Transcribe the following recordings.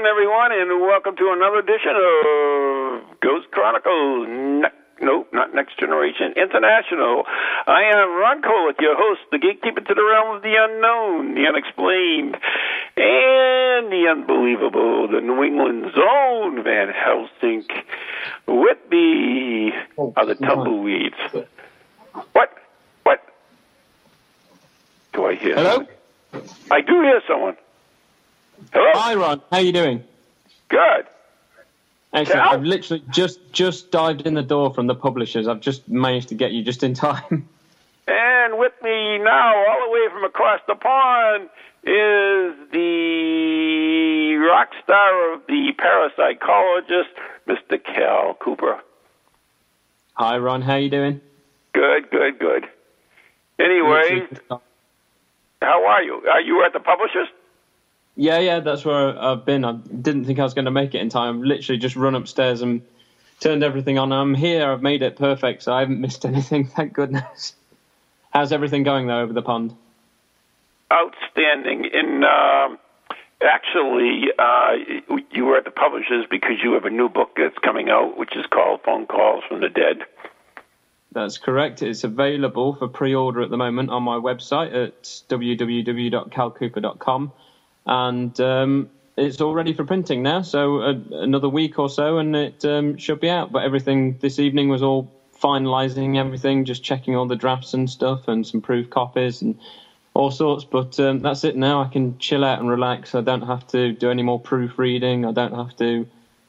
evening, everyone, and welcome to another edition of Ghost Chronicles. Ne- nope, not Next Generation International. I am Ron Kolek, your host, the gatekeeper to the realm of the unknown, the unexplained, and the unbelievable, the New England's own Van Helsing. With me oh, are the tumbleweeds. What? What? Do I hear? Hello? I do hear someone. Hello? Hi, Ron. How are you doing? Good. Excellent. I've literally just just dived in the door from the publishers. I've just managed to get you just in time. And with me now, all the way from across the pond, is the rock star of the parapsychologist, Mr. Cal Cooper. Hi, Ron. How are you doing? Good, good, good. Anyway, how are you? Are you at the publishers? Yeah, yeah, that's where I've been. I didn't think I was going to make it in time. I've literally just run upstairs and turned everything on. I'm here. I've made it perfect, so I haven't missed anything. Thank goodness. How's everything going though over the pond? Outstanding. In um, actually, uh, you were at the publishers because you have a new book that's coming out, which is called Phone Calls from the Dead. That's correct. It's available for pre-order at the moment on my website at www.calcooper.com, and um, it's all ready for printing now. So uh, another week or so, and it um, should be out. But everything this evening was all finalising everything, just checking all the drafts and stuff, and some proof copies and all sorts. But um, that's it now. I can chill out and relax. I don't have to do any more proofreading. I don't have to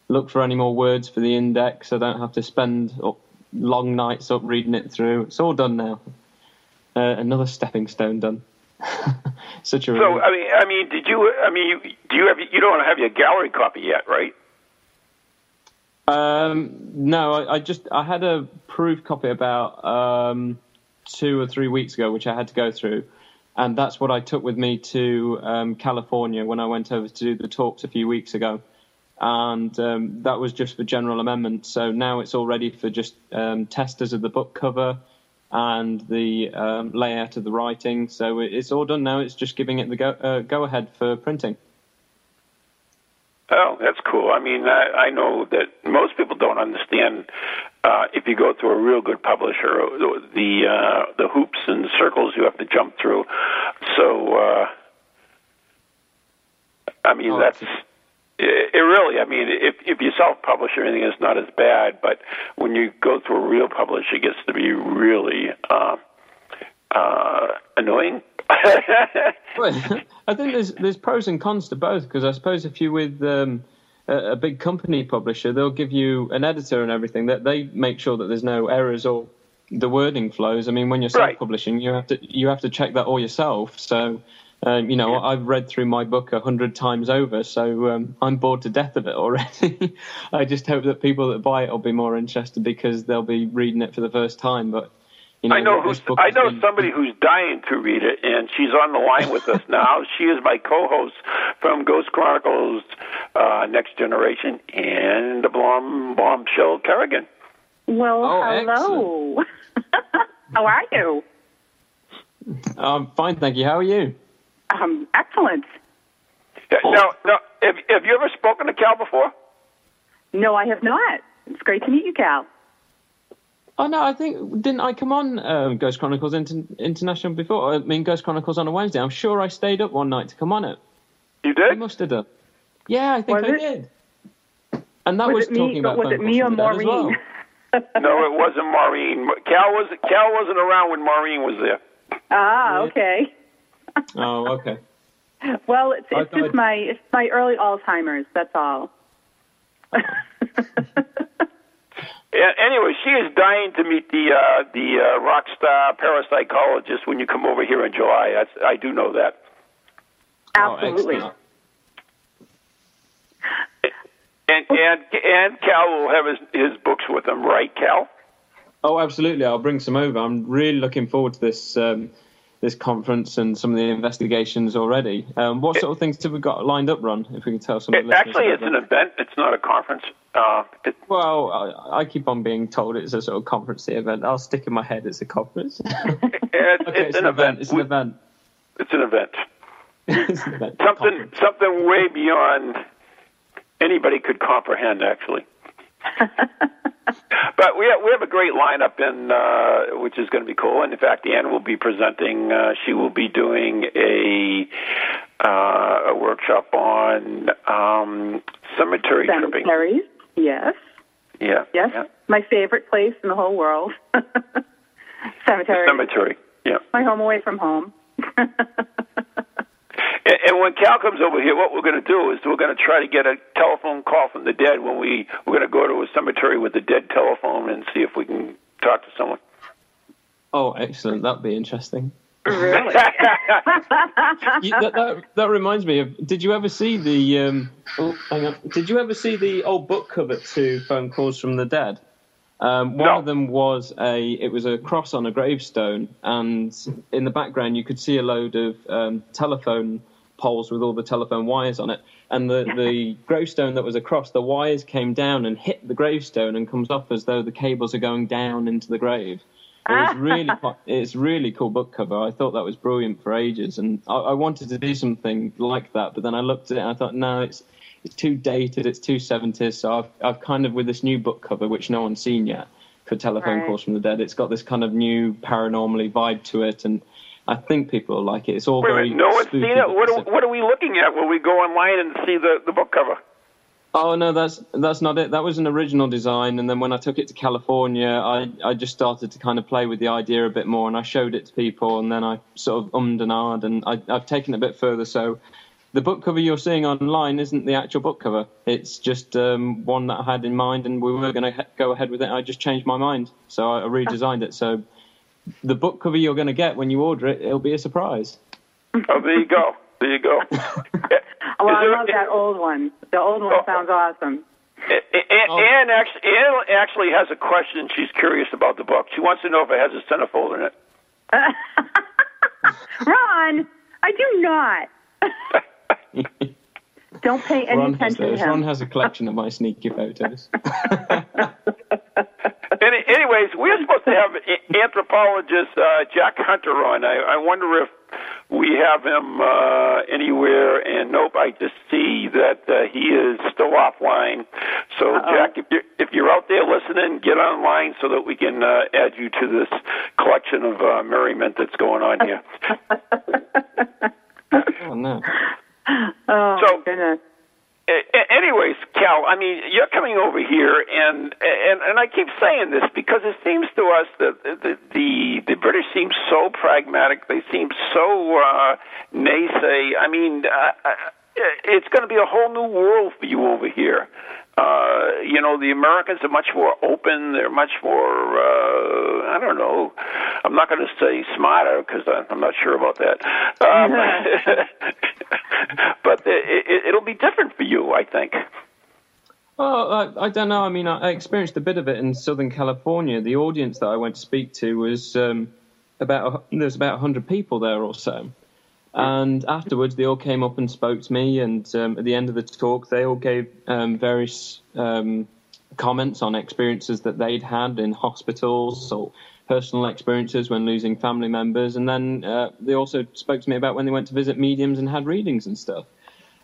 look for any more words for the index. I don't have to spend long nights up reading it through. It's all done now. Uh, another stepping stone done. Such a So. I mean, I mean, did you? I mean, you, do you have? You don't have your gallery copy yet, right? Um, no, I, I just I had a proof copy about um, two or three weeks ago, which I had to go through, and that's what I took with me to um, California when I went over to do the talks a few weeks ago, and um, that was just for general amendment. So now it's all ready for just um, testers of the book cover and the um, layout of the writing. So it's all done now. It's just giving it the go uh, go ahead for printing. Oh, that's cool. I mean, I, I know that most people don't understand uh, if you go through a real good publisher the uh, the hoops and circles you have to jump through. So, uh, I mean, Oh, that's it, it really. I mean, if if you self publish or anything, it's not as bad. But when you go through a real publisher, it gets to be really uh, uh, annoying. Well, I think there's there's pros and cons to both because I suppose if you're with um, a, a big company publisher, they'll give you an editor and everything that they make sure that there's no errors or the wording flows. I mean, when you're self-publishing, you have to you have to check that all yourself. So. Um, you know, I've read through my book a hundred times over, so um, I'm bored to death of it already. I just hope that people that buy it will be more interested because they'll be reading it for the first time. But you know, I know who's, I know been- somebody who's dying to read it, and she's on the line with us now. She is my co-host from Ghost Chronicles uh, Next Generation and the Blom Bombshell Kerrigan. Well, Oh, hello. How are you? I'm fine, thank you. How are you? Um, excellent. Uh, Now, now, have, have you ever spoken to Cal before? No, I have not. It's great to meet you, Cal. Oh no, I think didn't I come on um, Ghost Chronicles Inter- International before? I mean, Ghost Chronicles on a Wednesday. I'm sure I stayed up one night to come on it. You did? I must have done. Yeah, I think Was I it? did. And that Was was, it me- talking about was it me or the dead as well. Maureen? no, it wasn't Maureen. Cal was Cal wasn't around when Maureen was there. Ah, okay. Oh, okay. Well, it's, it's just thought- my it's my early Alzheimer's. That's all. Yeah, anyway, she is dying to meet the uh, the uh, rock star parapsychologist when you come over here in July. That's, I do know that. Oh, Absolutely. excellent. And and and Cal will have his his books with him, right, Cal? Oh, absolutely. I'll bring some over. I'm really looking forward to this um, this conference and some of the investigations already. Um, what sort of things have we got lined up, Ron? If we can tell some of It, the actually, about it's an event. It's not a conference. Uh, it, Well, I, I keep on being told it's a sort of conference event. I'll stick in my head it's a conference. okay, it's, it's, an event. It's an We- event. It's an event. it's an event. Something Conference. something way beyond anybody could comprehend, actually. But we have, we have a great lineup, in, uh, which is going to be cool. And in fact, Ann will be presenting. Uh, she will be doing a uh, a workshop on um, cemetery tripping. Cemeteries. Yes. Yeah, Yes. yeah. My favorite place in the whole world. Cemetery. cemetery. Yeah. My home away from home. And, and when Cal comes over here, what we're going to do is we're going to try to get a telephone call from the dead. When we we're going to go to a cemetery with a dead telephone and see if we can talk to someone. Oh, excellent. That'd be interesting. really? You- that, that, that reminds me of. Did you ever see the? Um, oh, hang on. Did you ever see the old book cover to Phone Calls from the Dead? Um, one No. of them was a. It was a cross on a gravestone, and in the background you could see a load of um, telephone poles with all the telephone wires on it. And the, the gravestone that was across, the wires came down and hit the gravestone and comes up as though the cables are going down into the grave. It was really, it's really cool book cover. I thought that was brilliant for ages, and I, I wanted to do something like that. But then I looked at it and I thought, no, it's it's too dated, it's too seventies. So I've I've kind of with this new book cover, which no one's seen yet, for Telephone Right. Calls from the Dead. It's got this kind of new paranormally vibe to it, and I think people will like it. It's all Wait very no one's seen it. What are, what are we looking at when we go online and see the, the book cover? Oh no, that's that's not it. That was an original design, and then when I took it to California, I I just started to kind of play with the idea a bit more, and I showed it to people, and then I sort of ummed and ahed, and I, I've taken it a bit further. So, the book cover you're seeing online isn't the actual book cover. It's just um, one that I had in mind, and we were going to go ahead with it. I just changed my mind, so I redesigned it. So, the book cover you're going to get when you order it, it'll be a surprise. Oh, there you go. There you go. Oh, well, Is I there- love that old one. The old one Oh. sounds awesome. A- A- Oh. Ann, actually, Ann actually has a question. She's curious about the book. She wants to know if it has a centerfold in it. Ron, I do not. Don't pay any Ron attention to him. Ron has a collection of my sneaky photos. Any, anyways, we're supposed to have a- anthropologist uh, Jack Hunter on. I, I wonder if we have him uh, anywhere. And nope, I just see that uh, he is still offline. So, Uh-oh. Jack, if you're, if you're out there listening, get online so that we can uh, add you to this collection of uh, merriment that's going on here. oh no. oh, So- goodness. Anyways, Cal, I mean, you're coming over here, and and and I keep saying this because it seems to us that the the, the British seem so pragmatic. They seem so uh, naysay. I mean, uh, uh, it's going to be a whole new world for you over here. Uh, you know, the Americans are much more open. They're much more, uh, I don't know. I'm not going to say smarter because I'm not sure about that. Um, but it, it, it'll be different for you, I think. Well, I, I don't know. I mean, I, I experienced a bit of it in Southern California. The audience that I went to speak to was um, about a- there was about hundred people there or so, and afterwards they all came up and spoke to me. And um, at the end of the talk, they all gave um, various um, comments on experiences that they'd had in hospitals or personal experiences when losing family members. And then uh, they also spoke to me about when they went to visit mediums and had readings and stuff.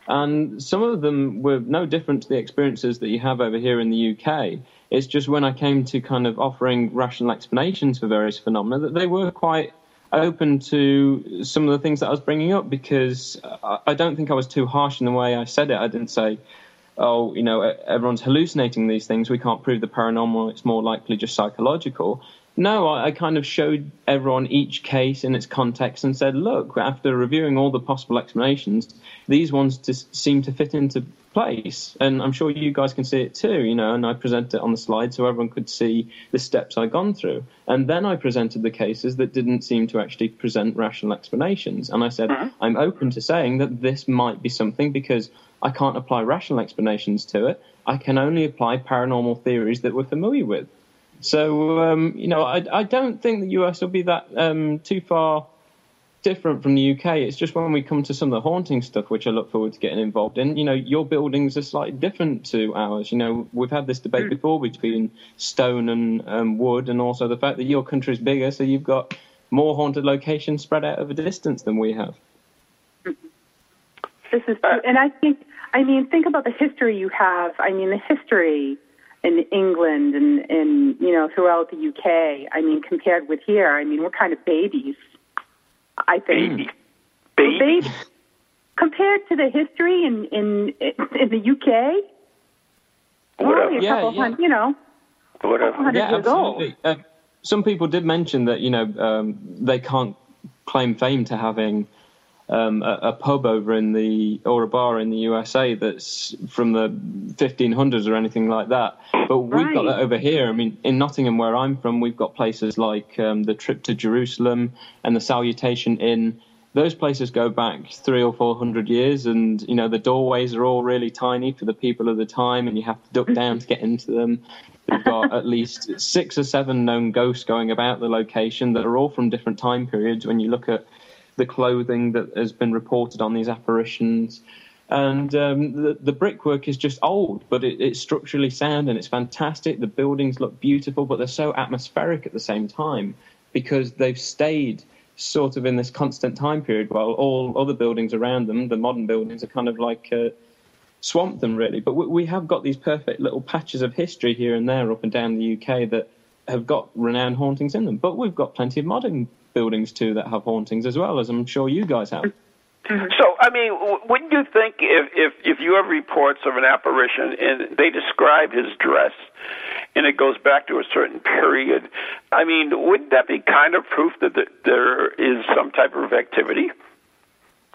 And some of them were no different to the experiences that you have over here in the UK. It's just when I came to kind of offering rational explanations for various phenomena that they were quite open to some of the things that I was bringing up because I don't think I was too harsh in the way I said it. I didn't say, oh, you know, everyone's hallucinating these things. We can't prove the paranormal. It's more likely just psychological. No, I, kind of showed everyone each case in its context and said, look, after reviewing all the possible explanations, these ones just seem to fit into place. And I'm sure you guys can see it too, you know, and I presented it on the slide so everyone could see the steps I'd gone through. And then I presented the cases that didn't seem to actually present rational explanations. And I said, mm-hmm. I'm open to saying that this might be something because I can't apply rational explanations to it. I can only apply paranormal theories that we're familiar with. So, um, you know, I, I, don't think the US will be that um, too far different from the UK. It's just when we come to some of the haunting stuff, which I look forward to getting involved in. You know, your buildings are slightly different to ours. You know, we've had this debate mm. before between stone and um, wood, and also the fact that your country is bigger, so you've got more haunted locations spread out over a distance than we have. This is. And I think, I mean, think about the history you have. I mean, the history in England and, and you know throughout the UK. I mean, compared with here, I mean, we're kind of babies. I think babies, babies. compared to the history in in in the UK. Whatever. Yeah, yeah. Hundred, you know, Whatever. yeah, absolutely. Uh, some people did mention that you know um, they can't claim fame to having um, a, a, pub over in the or a bar in the USA that's from the 1500s or anything like that. But we've right. got that over here. I mean, in Nottingham, where I'm from, we've got places like um, the Trip to Jerusalem and the Salutation Inn. Those places go back three or four hundred years, and you know the doorways are all really tiny for the people of the time, and you have to duck down to get into them. We've got at least six or seven known ghosts going about the location that are all from different time periods. When you look at the clothing that has been reported on these apparitions. And um, the, the, brickwork is just old, but it, it's structurally sound and it's fantastic. The buildings look beautiful, but they're so atmospheric at the same time because they've stayed sort of in this constant time period while all other buildings around them, the modern buildings, are kind of like uh, swamped them really. But we have got these perfect little patches of history here and there up and down the UK that have got renowned hauntings in them. But we've got plenty of modern buildings too that have hauntings as well, as I'm sure you guys have. So, I mean, wouldn't you think if, if if you have reports of an apparition and they describe his dress, and it goes back to a certain period, I mean, wouldn't that be kind of proof that there is some type of activity?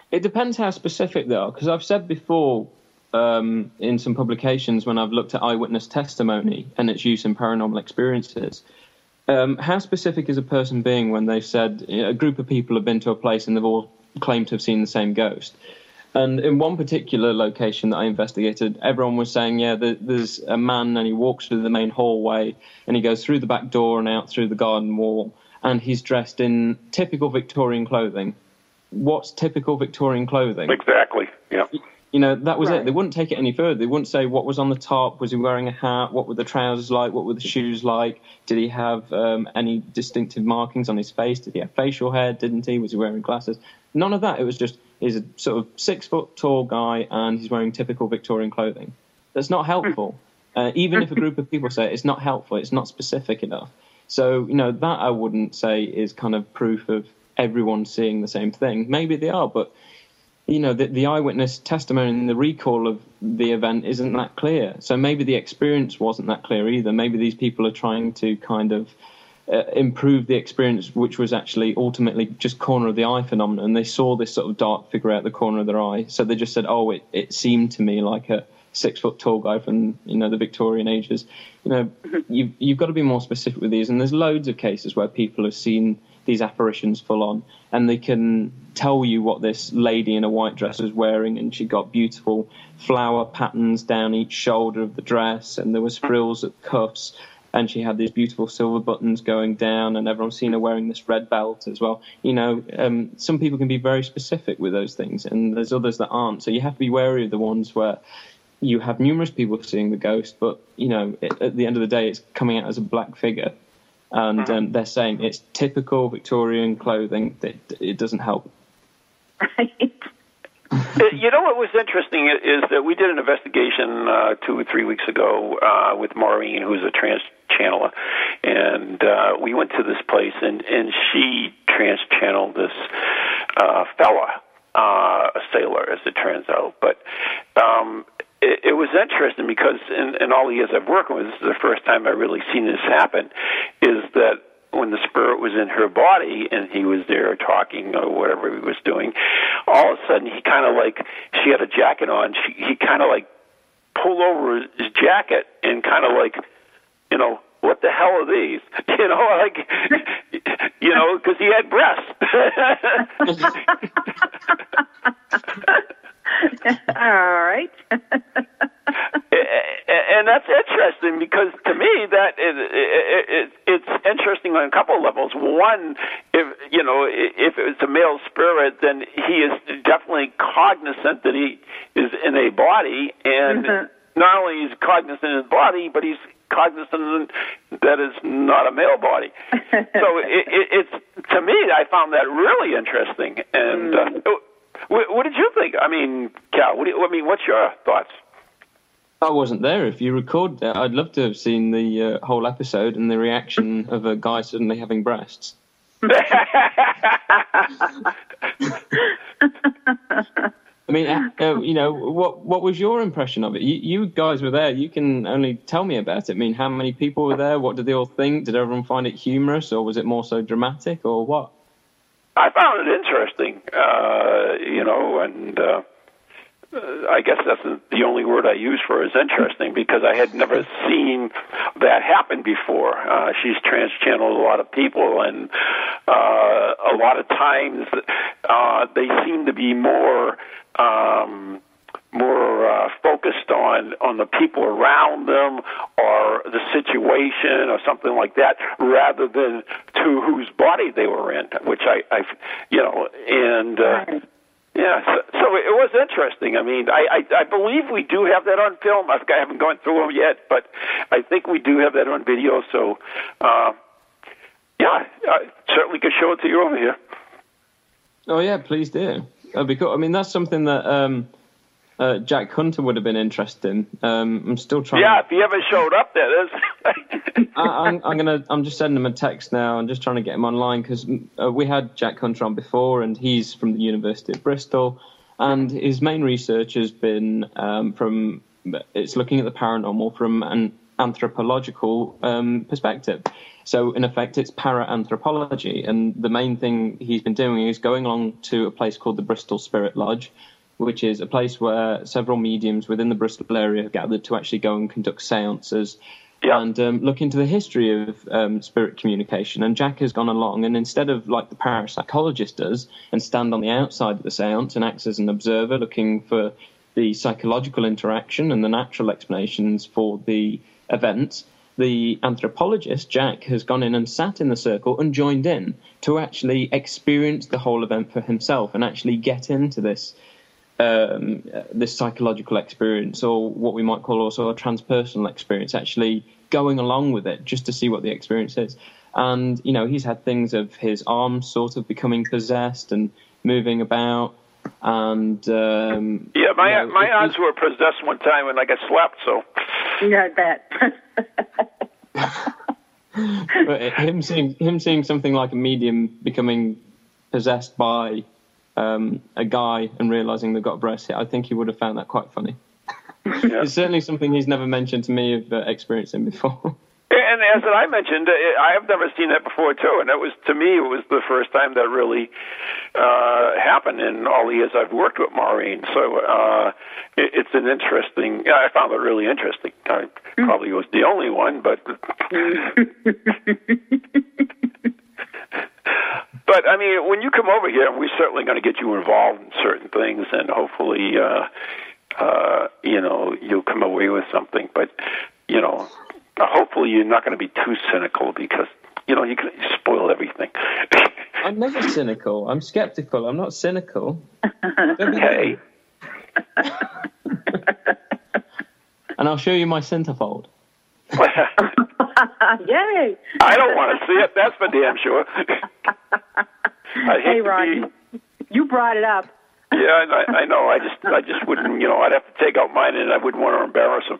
It depends how specific they are, because I've said before um, in some publications when I've looked at eyewitness testimony and its use in paranormal experiences um, how specific is a person being when they've said you know, a group of people have been to a place and they've all claimed to have seen the same ghost? And in one particular location that I investigated, everyone was saying, yeah, there's a man and he walks through the main hallway and he goes through the back door and out through the garden wall and he's dressed in typical Victorian clothing. What's typical Victorian clothing? Exactly. Yeah. You know, that was right. it. They wouldn't take it any further. They wouldn't say what was on the top. Was he wearing a hat? What were the trousers like? What were the shoes like? Did he have um, any distinctive markings on his face? Did he have facial hair? Didn't he? Was he wearing glasses? None of that. It was just he's a sort of six foot tall guy and he's wearing typical Victorian clothing. That's not helpful. Uh, even if a group of people say it, it's not helpful, it's not specific enough. So, you know, that I wouldn't say is kind of proof of everyone seeing the same thing. Maybe they are, but you know, the, the eyewitness testimony and the recall of the event isn't that clear. So maybe the experience wasn't that clear either. Maybe these people are trying to kind of uh, improve the experience, which was actually ultimately just corner of the eye phenomenon. And they saw this sort of dark figure out the corner of their eye. So they just said, oh, it, it seemed to me like a six foot tall guy from, you know, the Victorian ages. You know, you've, you've got to be more specific with these. And there's loads of cases where people have seen these apparitions full on, and they can tell you what this lady in a white dress was wearing, and she got beautiful flower patterns down each shoulder of the dress, and there was frills at cuffs, and she had these beautiful silver buttons going down, and everyone's seen her wearing this red belt as well. You know, um, some people can be very specific with those things, and there's others that aren't. So you have to be wary of the ones where you have numerous people seeing the ghost, but you know, it, at the end of the day, it's coming out as a black figure and mm-hmm. um, they're saying it's typical Victorian clothing. That it doesn't help. Right. you know what was interesting is that we did an investigation uh, two or three weeks ago uh, with Maureen, who's a trance channeler, and uh, we went to this place, and and she trance channeled this uh, fella, uh, a sailor, as it turns out. But um, it, it was interesting because in, in all the years I've worked with, this is the first time I've really seen this happen. Is that when the spirit was in her body and he was there talking or whatever he was doing, all of a sudden he kind of like she had a jacket on. She, he kind of like pulled over his jacket and kind of like, you know, what the hell are these? You know, like, you know, because he had breasts. All right. and that's interesting because to me that is, it, it, it's interesting on a couple of levels. One, if you know, if it's a male spirit, then he is definitely cognizant that he is in a body, and mm-hmm. not only is cognizant in his body, but he's cognizant that is not a male body. so it, it, it's to me, I found that really interesting. And uh, mm. What, what did you think? I mean, Cal, what do you, I mean, what's your thoughts? I wasn't there. If you record that, I'd love to have seen the uh, whole episode and the reaction of a guy suddenly having breasts. I mean, uh, uh, you know, what what was your impression of it? You, you, guys were there. You can only tell me about it. I mean, how many people were there? What did they all think? Did everyone find it humorous, or was it more so dramatic, or what? I found it interesting, uh, you know, and uh, I guess that's the only word I use for is interesting because I had never seen that happen before. Uh, she's trance-channeled a lot of people, and uh, a lot of times uh, they seem to be more. Um, more uh, focused on on the people around them or the situation or something like that, rather than to whose body they were in. Which I, I you know, and uh, yeah, so, so it was interesting. I mean, I, I, I believe we do have that on film. I haven't gone through them yet, but I think we do have that on video. So, uh, yeah, I certainly could show it to you over here. Oh yeah, please do. That'd be cool. I mean, that's something that um, uh, Jack Hunter would have been interesting. Um, I'm still trying. Yeah, if he ever showed up, there. I, am gonna. I'm just sending him a text now. I'm just trying to get him online because uh, we had Jack Hunter on before, and he's from the University of Bristol, and his main research has been um, from. It's looking at the paranormal from an anthropological um, perspective. So, in effect, it's para anthropology. And the main thing he's been doing is going along to a place called the Bristol Spirit Lodge, which is a place where several mediums within the Bristol area have gathered to actually go and conduct seances yeah. and um, look into the history of um, spirit communication. And Jack has gone along, and instead of like the parapsychologist does, and stand on the outside of the seance and acts as an observer, looking for the psychological interaction and the natural explanations for the events, the anthropologist, Jack, has gone in and sat in the circle and joined in to actually experience the whole event for himself and actually get into this um, this psychological experience, or what we might call also a transpersonal experience, actually going along with it just to see what the experience is. And you know, he's had things of his arms sort of becoming possessed and moving about. And um, yeah, my you know, my arms were possessed one time when I got slapped. So yeah, I bet. but him seeing him seeing something like a medium becoming possessed by um, a guy and realizing they've got a breast hit, I think he would have found that quite funny. Yeah. it's certainly something he's never mentioned to me of uh, experiencing before. And as I mentioned, I have never seen that before too, and it was to me it was the first time that really uh, happened in all the years I've worked with Maureen. So uh, it, it's an interesting. I found it really interesting. I probably was the only one, but but I mean, when you come over here, we're certainly going to get you involved in certain things, and hopefully, uh, uh, you know, you'll come away with something. But you know, hopefully, you're not going to be too cynical because you know you can spoil everything. I'm never cynical. I'm skeptical. I'm not cynical. okay. and I'll show you my centerfold. Yay! I don't want to see it. That's for damn sure. hey, Ron, be... you brought it up. Yeah, I, I know. I just, I just wouldn't. You know, I'd have to take out mine, and I wouldn't want to embarrass him.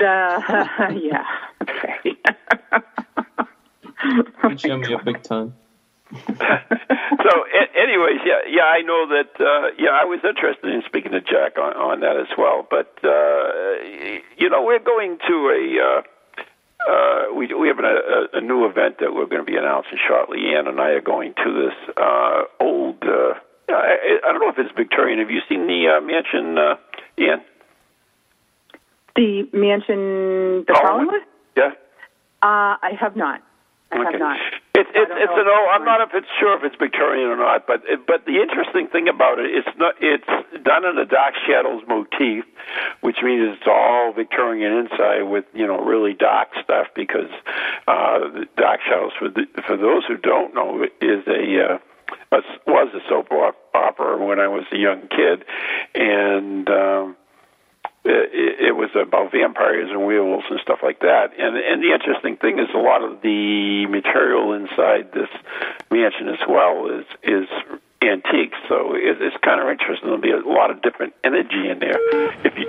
Uh, yeah. Okay. You'd show me a big time. so, a- anyways, yeah, yeah, I know that. Uh, yeah, I was interested in speaking to Jack on, on that as well. But uh, you know, we're going to a. Uh, we we have a, a new event that we're going to be announcing shortly. Ann and I are going to this uh, old. Uh, I, I don't know if it's Victorian. Have you seen the uh, mansion, uh, Ann? The mansion, the Oh, Collingwood? Yeah. Uh, I have not. I have not. It's I it's don't it's know an old. I'm not if it's sure if it's Victorian or not, but it, but the interesting thing about it, it's not. It's done in a dark shadows motif, which means it's all Victorian inside with you know really dark stuff because uh, dark shadows for the, for those who don't know is a. Uh, a was a soap opera when I was a young kid, and um, it, it was about vampires and werewolves and stuff like that. And and the interesting thing is a lot of the material inside this mansion as well is is antique. So it, it's kind of interesting. There'll be a lot of different energy in there. If you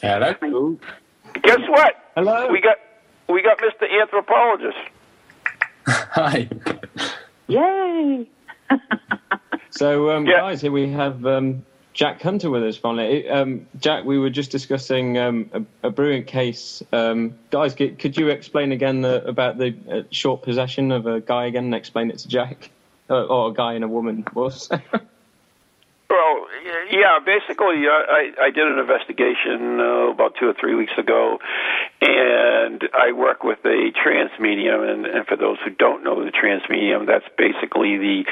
Hello. guess what, Hello. we got we got Mr. Anthropologist. Hi. Yay! So, um, Yeah. guys, here we have um, Jack Hunter with us finally. Um, Jack, we were just discussing um, a, a brilliant case. Um, guys, c- could you explain again the, about the uh, short possession of a guy again and explain it to Jack? Uh, or a guy and a woman was? Well, yeah, basically, I, I did an investigation uh, about two or three weeks ago, and I work with a trance medium. And, and for those who don't know the trance medium, that's basically the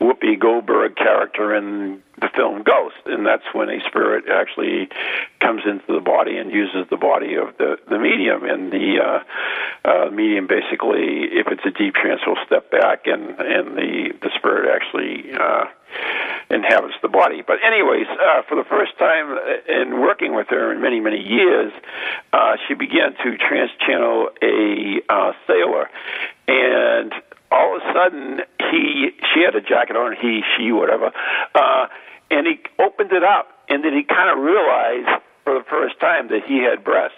Whoopi Goldberg character in the film Ghost, and that's when a spirit actually comes into the body and uses the body of the the medium. And the uh, uh, medium basically, if it's a deep trance, will step back, and and the the spirit actually. Uh, inhabits the body. But anyways, uh, for the first time in working with her in many many years, uh, she began to trance channel a uh, sailor, and all of a sudden he she had a jacket on, he she whatever, uh, and he opened it up, and then he kind of realized for the first time that he had breasts.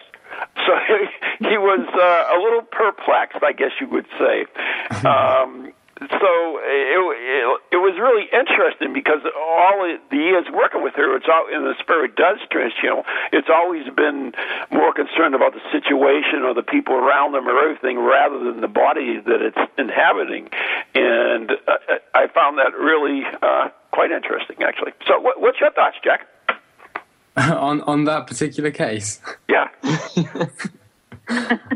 So he, he was uh, a little perplexed, I guess you would say. Um, so it, it it was really interesting because all the years working with her, it's all and the spirit does transchannel. It's always been more concerned about the situation or the people around them or everything rather than the body that it's inhabiting. And uh, I found that really uh, quite interesting, actually. So, what, what's your thoughts, Jack? on on that particular case. Yeah.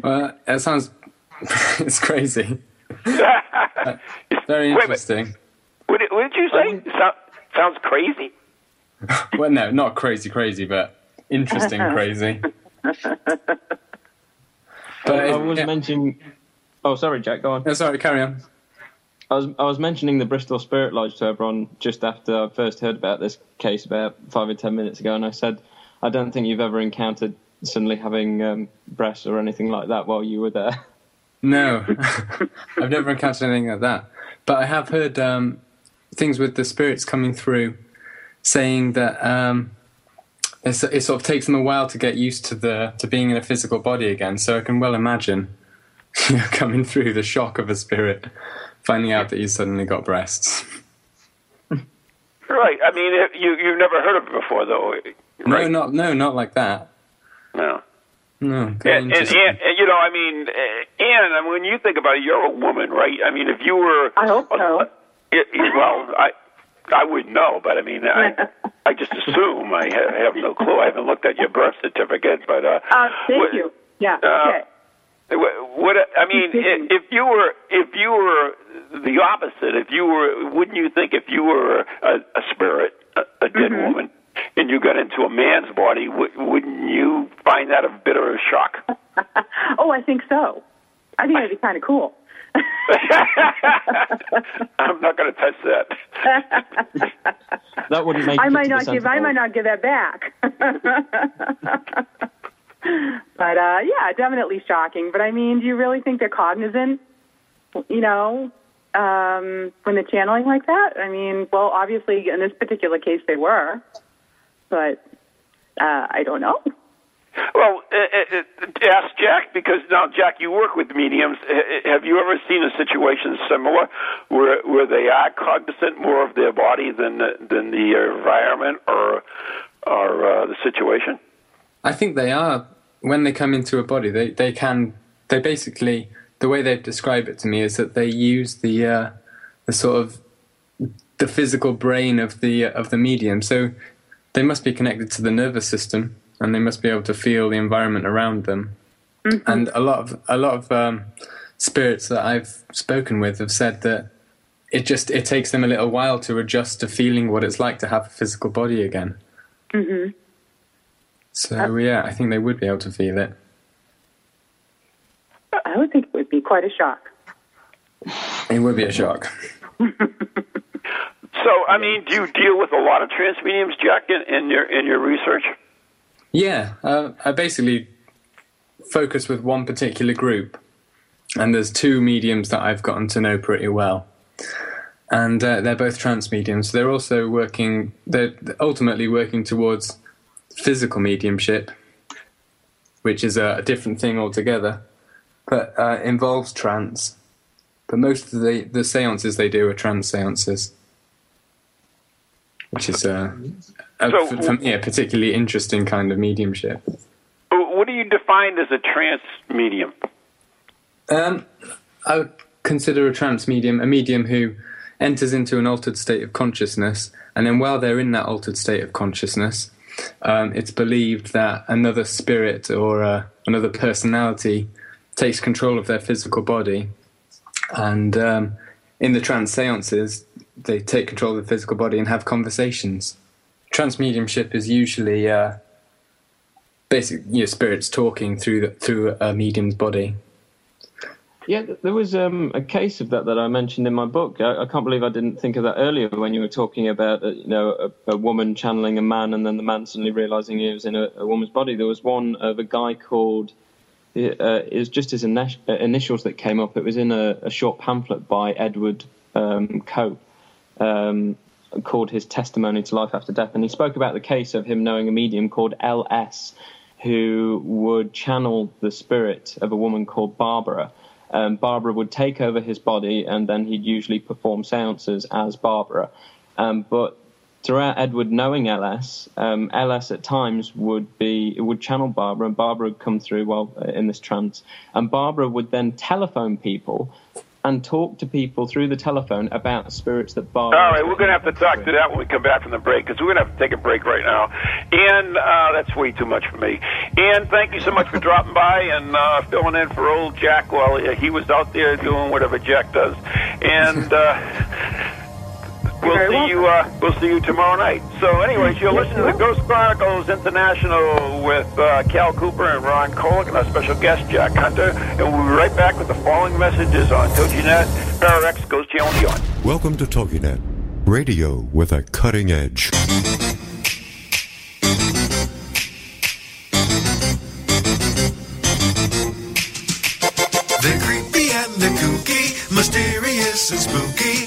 Well, it sounds it's crazy. Very Wait a minute. interesting. What did, what did you say? So, sounds crazy. Well, no, not crazy, crazy, but interesting, crazy. But I it- was yeah. mentioning. Oh, sorry, Jack. Go on. Sorry, carry on. I was I was mentioning the Bristol Spirit Lodge to everyone just after I first heard about this case about five or ten minutes ago, and I said, I don't think you've ever encountered suddenly having um, breasts or anything like that while you were there. No, I've never encountered anything like that. But I have heard um, things with the spirits coming through, saying that um, it's, it sort of takes them a while to get used to the to being in a physical body again. So I can well imagine you know, coming through the shock of a spirit, finding out that you suddenly got breasts. Right. I mean, you you've never heard of it before, though. No, not no, not like that. No. No, And, and, and, and you know, I mean, uh, Ann, I mean, when you think about it, you're a woman, right? I mean, if you were, I hope so. Uh, it, it- well, I, I wouldn't know, but I mean, I, I just assume. I have, have no clue. I haven't looked at your birth certificate, but uh, Uh, thank what- you. Yeah. Uh, okay. What, what I mean, if you were, if you were the opposite, if you were, wouldn't you think if you were a, a spirit, a, a dead Mm-hmm. woman, and you got into a man's body, would, wouldn't you find that a bit of a shock? oh, I think so. I think it'd be kind of cool. I'm not going to touch that. That wouldn't make. I it might not give. I might not give that back. but uh, yeah, definitely shocking. But I mean, do you really think they're cognizant? You know, um, when they're channeling like that? I mean, well, obviously in this particular case they were, but uh, I don't know. Well, uh, uh, ask Jack because now, Jack, you work with mediums. Uh, have you ever seen a situation similar where where they are cognizant more of their body than the, than the environment or or uh, the situation? I think they are when they come into a body. They they can they basically the way they describe it to me is that they use the uh, the sort of the physical brain of the of the medium. So they must be connected to the nervous system and they must be able to feel the environment around them. Mm-hmm. And a lot of a lot of um, spirits that I've spoken with have said that it just it takes them a little while to adjust to feeling what it's like to have a physical body again. Mm-hmm. So uh, yeah, I think they would be able to feel it. I would think it would be quite a shock. It would be a shock. so, I mean, do you deal with a lot of trance mediums, Jack, in, in your in your research? Yeah, uh, I basically focus with one particular group, and there's two mediums that I've gotten to know pretty well, and uh, they're both trance mediums. They're also working. They're ultimately working towards physical mediumship, which is a, a different thing altogether, but uh, involves trance. But most of the the seances they do are trance seances, which is uh, uh, so, for, for, me, a particularly interesting kind of mediumship. What do you define as a trance medium? Um, I would consider a trance medium a medium who enters into an altered state of consciousness, and then while they're in that altered state of consciousness, um, it's believed that another spirit or uh, another personality takes control of their physical body, and um, in the trance seances, they take control of the physical body and have conversations transmediumship is usually uh, basically your spirits talking through the, through a medium's body. Yeah, there was um, a case of that that I mentioned in my book. I, I, can't believe I didn't think of that earlier when you were talking about, uh, you know, a, a, woman channeling a man and then the man suddenly realizing he was in a, a woman's body. There was one of a guy called, uh, it was just his uh, initials that came up. It was in a, a short pamphlet by Edward um, Coe. Um, called his testimony to life after death, and he spoke about the case of him knowing a medium called L.S. who would channel the spirit of a woman called Barbara. Um, Barbara would take over his body, and then he'd usually perform seances as Barbara. Um, but throughout Edward knowing LS, um, LS at times would be would channel Barbara, and Barbara would come through while uh, in this trance, and Barbara would then telephone people and talk to people through the telephone about spirits that bar. All right, we're going to have to talk to that when we come back from the break because we're going to have to take a break right now. And uh, that's way too much for me. And thank you so much for dropping by and uh, filling in for old Jack while he was out there doing whatever Jack does. And. Uh, We'll see welcome. you. Uh, we'll see you tomorrow night. So, anyways, you're listen to the Ghost Chronicles International with uh, Cal Cooper and Ron Kolek and our special guest Jack Hunter, and we'll be right back with the following messages on TogiNet, Pararex, Ghost Channel Beyond. Welcome to TogiNet, radio with a cutting edge. They're creepy and they're kooky, mysterious and spooky.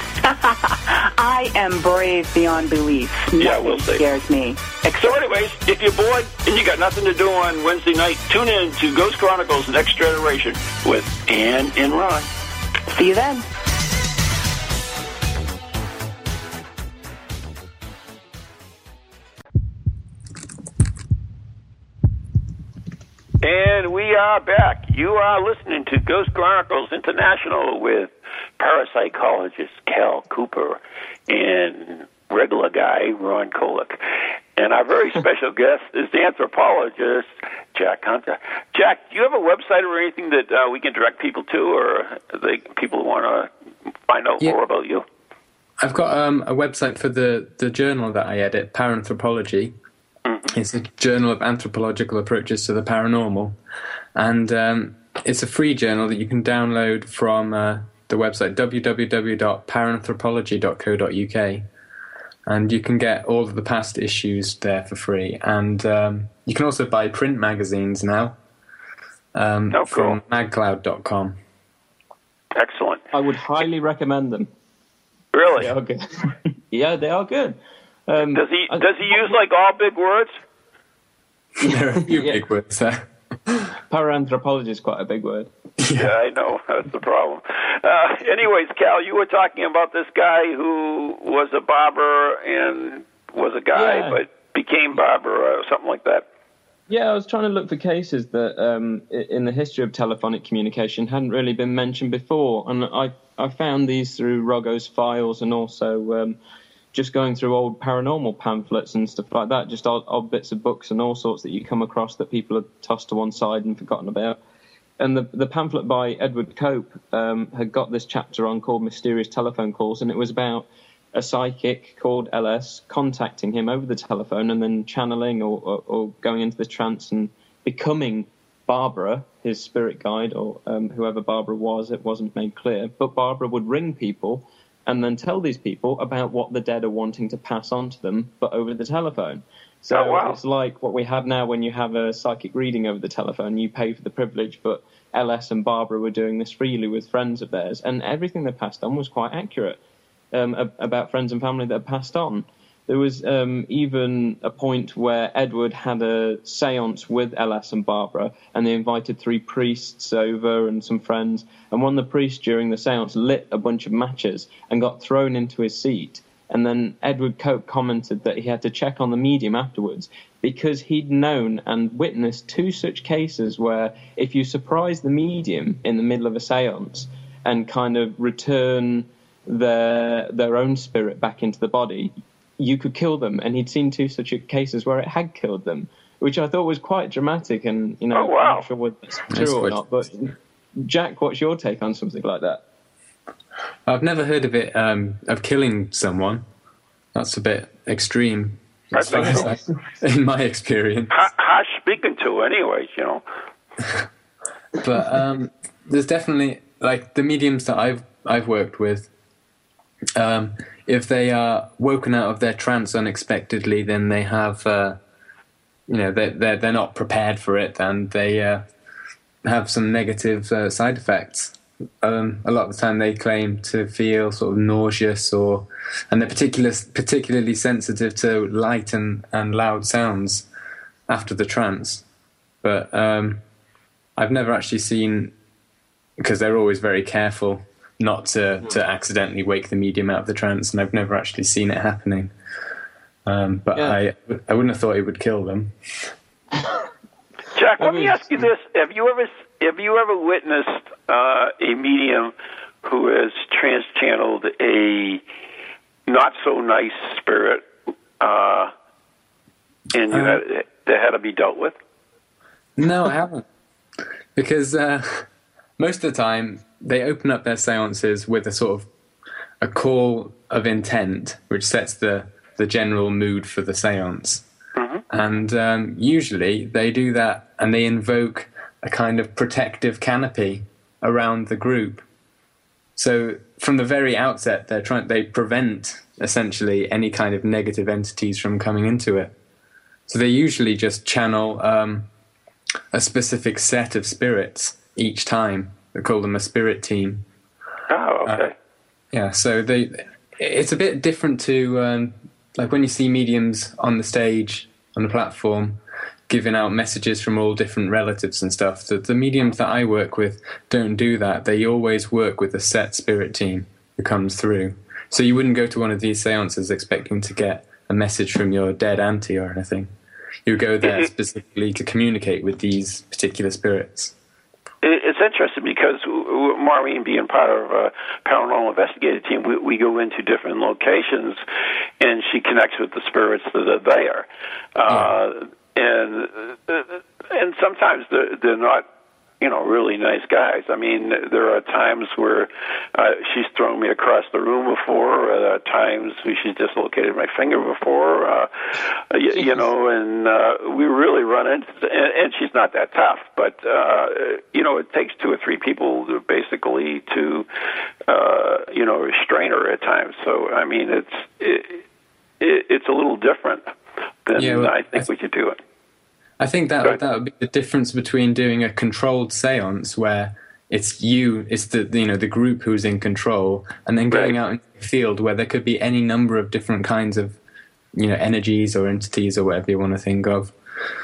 I am brave beyond belief. Yeah, we'll see. scares me. So, anyways, if you're bored and you got nothing to do on Wednesday night, tune in to Ghost Chronicles Next Generation with Ann and Ron. See you then. And we are back. You are listening to Ghost Chronicles International with parapsychologist Cal Cooper and regular guy Ron Kolek. And our very special guest is the anthropologist Jack Hunter. Jack, do you have a website or anything that uh, we can direct people to, or they, people want to find out Yeah. more about you? I've got um, a website for the, the journal that I edit, Paranthropology. It's a journal of anthropological approaches to the paranormal. And um, it's a free journal that you can download from uh, the website www.paranthropology.co.uk. And you can get all of the past issues there for free. And um, you can also buy print magazines now um, Oh, cool. from magcloud.com. Excellent. I would highly recommend them. Really? They are good. yeah, they are good. Um, Does he I- does he use like all big words? there are a few Yeah. big words there. Paranthropology is quite a big word. Yeah, I know. That's the problem. Uh, anyways, Cal, you were talking about this guy who was a barber and was a guy, Yeah. but became barber or something like that. Yeah, I was trying to look for cases that, um, in the history of telephonic communication, hadn't really been mentioned before, and I I found these through Rogo's files and also um, just going through old paranormal pamphlets and stuff like that, just odd, odd bits of books and all sorts that you come across that people have tossed to one side and forgotten about. And the the pamphlet by Edward Cope um, had got this chapter on called Mysterious Telephone Calls, and it was about a psychic called LS contacting him over the telephone and then channeling or, or, or going into the trance and becoming Barbara, his spirit guide, or um, whoever Barbara was. It wasn't made clear, but Barbara would ring people and then tell these people about what the dead are wanting to pass on to them, but over the telephone. So Oh, wow. it's like what we have now when you have a psychic reading over the telephone. You pay for the privilege, but LS and Barbara were doing this freely with friends of theirs, and everything they passed on was quite accurate um, about friends and family that had passed on. There was um, even a point where Edward had a seance with LS and Barbara, and they invited three priests over and some friends. And one of the priests during the seance lit a bunch of matches and got thrown into his seat. And then Edward Cope commented that he had to check on the medium afterwards because he'd known and witnessed two such cases where if you surprise the medium in the middle of a seance and kind of return their their own spirit back into the body, you could kill them. And he'd seen two such cases where it had killed them, which I thought was quite dramatic. And you know, Oh, wow. I'm not sure whether That's true or not. But Jack, what's your take on something like that? I've never heard of it um, of killing someone. That's a bit extreme, I think as I, in my experience. Harsh speaking to, anyways, you know. But um, there's definitely like the mediums that I've I've worked with. Um, if they are woken out of their trance unexpectedly, then they have, uh, you know, they're, they're they're not prepared for it, and they uh, have some negative uh, side effects. Um, a lot of the time, they claim to feel sort of nauseous, or and they're particular, particularly sensitive to light and, and loud sounds after the trance. But um, I've never actually seen because they're always very careful not to, to accidentally wake the medium out of the trance, and I've never actually seen it happening. Um, but Yeah. I I wouldn't have thought it would kill them. Jack, let me mean- ask you this: Have you ever have you ever witnessed uh, a medium who has trance-channeled a not so nice spirit, uh, and you Uh, had, that had to be dealt with? No, I haven't. Because uh, most of the time they open up their seances with a sort of a call of intent, which sets the, the general mood for the seance. And um, usually they do that and they invoke a kind of protective canopy around the group. So from the very outset, they're trying they prevent essentially any kind of negative entities from coming into it. So they usually just channel um, a specific set of spirits each time. They call them a spirit team. Oh, okay. Uh, yeah, so they it's a bit different to um, like when you see mediums on the stage on the platform giving out messages from all different relatives and stuff. The, the mediums that I work with don't do that. They always work with a set spirit team who comes through. So you wouldn't go to one of these seances expecting to get a message from your dead auntie or anything. You go there specifically to communicate with these particular spirits. It's interesting because Maureen, being part of a paranormal investigative team, we, we go into different locations, and she connects with the spirits that are there. Uh, and and sometimes they're, they're not, you know, really nice guys. I mean, there are times where uh, she's thrown me across the room before. Uh, there are times where she's dislocated my finger before. Uh, you, you know, and uh, we really run into. And, and she's not that tough, but uh, you know, it takes two or three people to basically to, uh, you know, restrain her at times. So I mean, it's it, it, it's a little different than Yeah, well, I I think we could do it. I think that that would be the difference between doing a controlled séance where it's you, it's the you know the group who's in control, and then going Right. out into the field where there could be any number of different kinds of you know energies or entities or whatever you want to think of.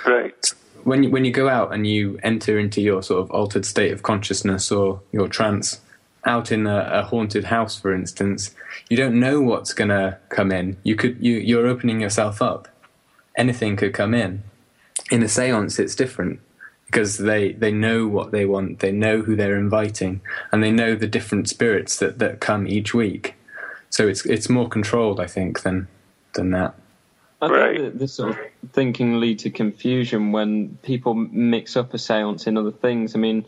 Right. When you, when you go out and you enter into your sort of altered state of consciousness or your trance, out in a, a haunted house, for instance, you don't know what's going to come in. You could you you're opening yourself up. Anything could come in. In a séance, it's different because they they know what they want, they know who they're inviting, and they know the different spirits that that come each week. So it's it's more controlled, I think, than than that. I Right. think that this sort of thinking lead to confusion when people mix up a seance in other things. I mean,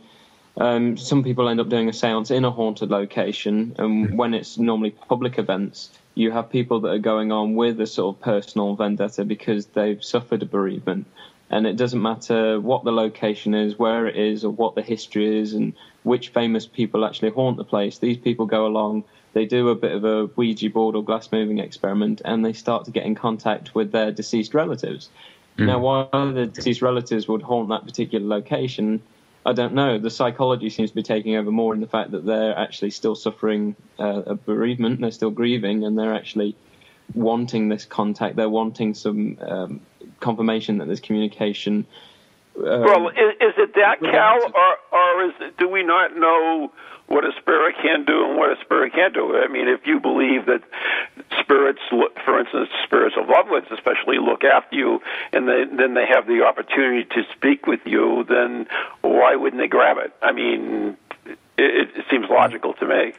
um, some people end up doing a seance in a haunted location, and when it's normally public events, you have people that are going on with a sort of personal vendetta because they've suffered a bereavement. And it doesn't matter what the location is, where it is, or what the history is, and which famous people actually haunt the place. These people go along, they do a bit of a Ouija board or glass moving experiment, and they start to get in contact with their deceased relatives. Now, why the deceased relatives would haunt that particular location, I don't know. The psychology seems to be taking over more in the fact that they're actually still suffering uh, a bereavement, they're still grieving, and they're actually wanting this contact. They're wanting some um, confirmation that there's communication. Um, Well, is, is it that, Cal, or or is it, do we not know what a spirit can do and what a spirit can't do? I mean, if you believe that spirits, for instance, spirits of loved ones, especially look after you, and they, then they have the opportunity to speak with you, then why wouldn't they grab it? I mean, it, it seems logical to me.